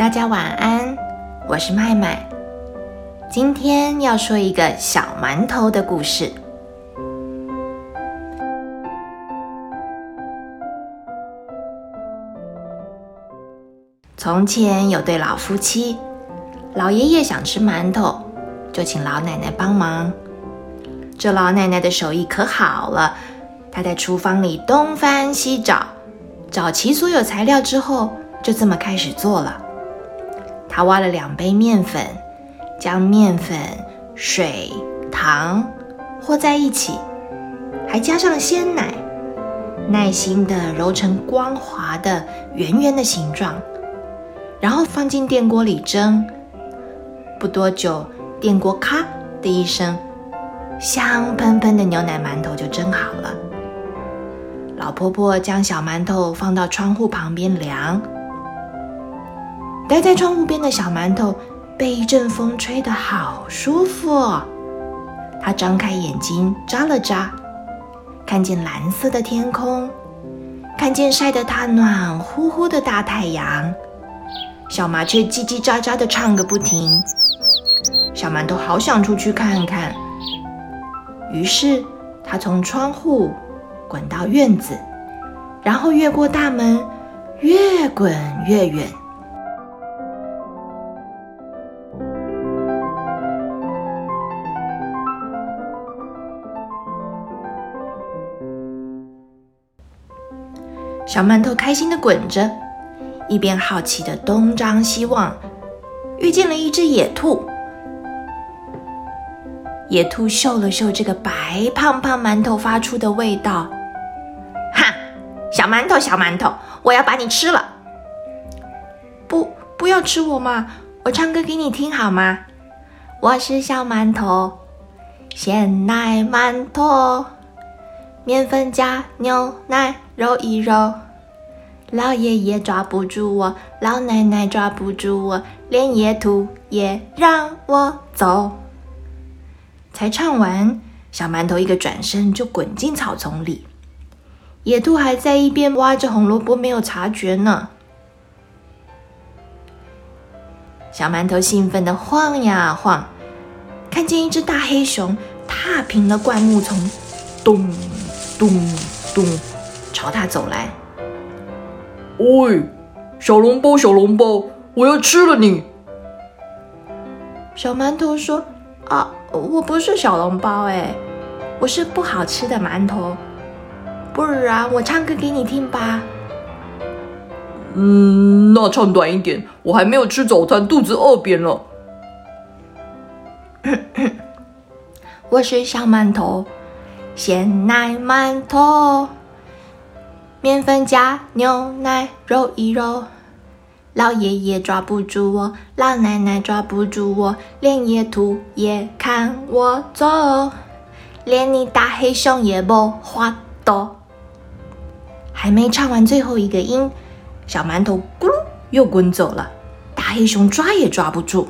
大家晚安，我是麦麦。今天要说一个小馒头的故事。从前有对老夫妻，老爷爷想吃馒头，就请老奶奶帮忙。这老奶奶的手艺可好了，她在厨房里东翻西找，找齐所有材料之后，就这么开始做了。他挖了两杯面粉，将面粉、水、糖和在一起，还加上鲜奶，耐心地揉成光滑的圆圆的形状，然后放进电锅里蒸。不多久，电锅咔的一声，香喷喷的牛奶馒头就蒸好了。老婆婆将小馒头放到窗户旁边凉。待在窗户边的小馒头被一阵风吹得好舒服。他张开眼睛眨了眨，看见蓝色的天空，看见晒得他暖乎乎的大太阳。小麻雀叽叽喳喳地唱个不停。小馒头好想出去看看，于是他从窗户滚到院子，然后越过大门，越滚越远。小馒头开心地滚着，一边好奇地东张西望，遇见了一只野兔。野兔嗅了嗅这个白胖胖馒头发出的味道，哈！小馒头，小馒头，我要把你吃了！不，不要吃我嘛！我唱歌给你听好吗？我是小馒头，鲜奶馒头。面粉加牛奶揉一揉，老爷爷抓不住我，老奶奶抓不住我，连野兔也让我走。才唱完，小馒头一个转身就滚进草丛里，野兔还在一边挖着红萝卜，没有察觉呢。小馒头兴奋的晃呀晃，看见一只大黑熊踏平了灌木丛，咚！咚咚，朝他走来。喂，小笼包，小笼包，我要吃了你！小馒头说：“啊，我不是小笼包，哎，我是不好吃的馒头。不然我唱歌给你听吧。”嗯，那唱短一点，我还没有吃早餐，肚子饿扁了。我是小馒头。鲜奶馒头，面粉加牛奶揉一揉。老爷爷抓不住我，老奶奶抓不住我，连野兔也看我走，连你大黑熊也不花多。还没唱完最后一个音，小馒头咕噜又滚走了，大黑熊抓也抓不住。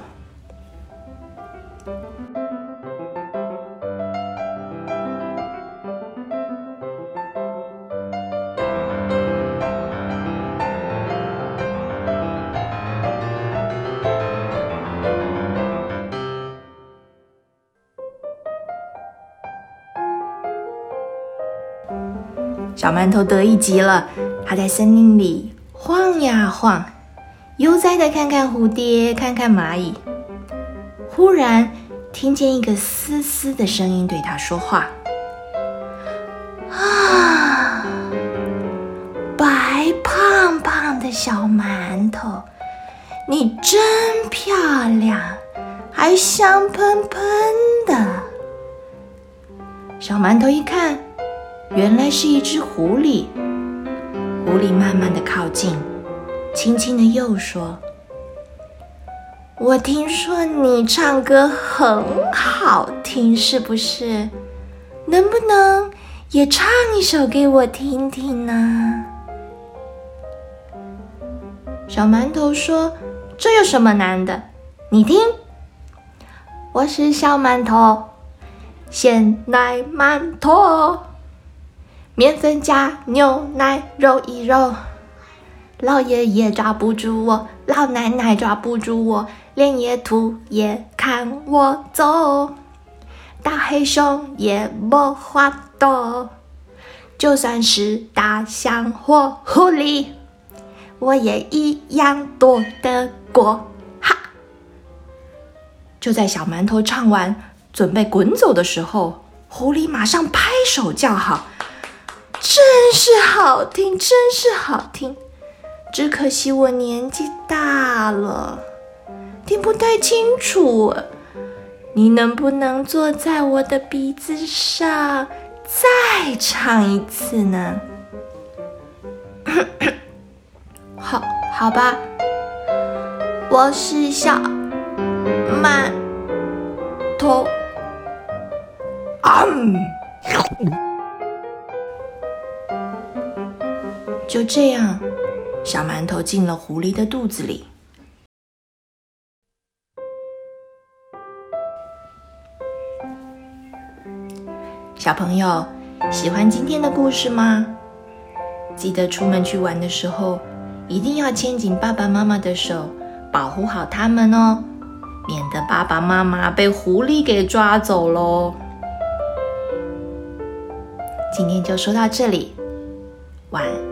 小馒头得意极了，他在森林里晃呀晃，悠哉的看看蝴蝶，看看蚂蚁。忽然听见一个嘶嘶的声音对他说话：“啊，白胖胖的小馒头，你真漂亮，还香喷喷的。”小馒头一看。原来是一只狐狸。狐狸慢慢的靠近，轻轻的又说：“我听说你唱歌很好听，是不是？能不能也唱一首给我听听呢？”小馒头说：“这有什么难的？你听，我是小馒头，鲜奶馒头。”面粉加牛奶揉一揉，老爷爷抓不住我，老奶奶抓不住我，连野兔也看我走。大黑熊也没法躲，就算是大象或狐狸，我也一样躲得过。哈！就在小馒头唱完，准备滚走的时候，狐狸马上拍手叫好：“真是好听，真是好听！只可惜我年纪大了，听不太清楚。”你能不能坐在我的鼻子上，再唱一次呢？好，好吧，我是小馒头。啊！就这样，小馒头进了狐狸的肚子里。小朋友，喜欢今天的故事吗？记得出门去玩的时候，一定要牵紧爸爸妈妈的手，保护好他们哦，免得爸爸妈妈被狐狸给抓走喽。今天就说到这里，晚安。